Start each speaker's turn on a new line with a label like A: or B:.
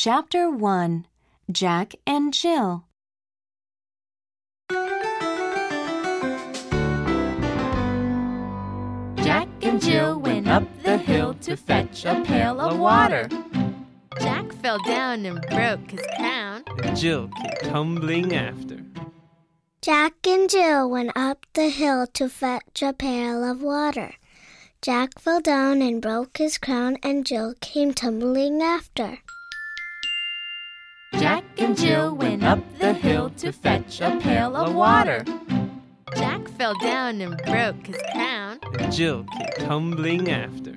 A: Chapter 1 Jack and Jill.
B: Jack and Jill went up the hill to fetch a pail of water.
C: Jack fell down and broke his crown.
D: Jill came tumbling after.
E: Jack and Jill went up the hill to fetch a pail of water. Jack fell down and broke his crown, and Jill came tumbling after.
B: Jack and Jill went up the hill to fetch a pail of water.
C: Jack fell down and broke his crown.
D: Jill came tumbling after.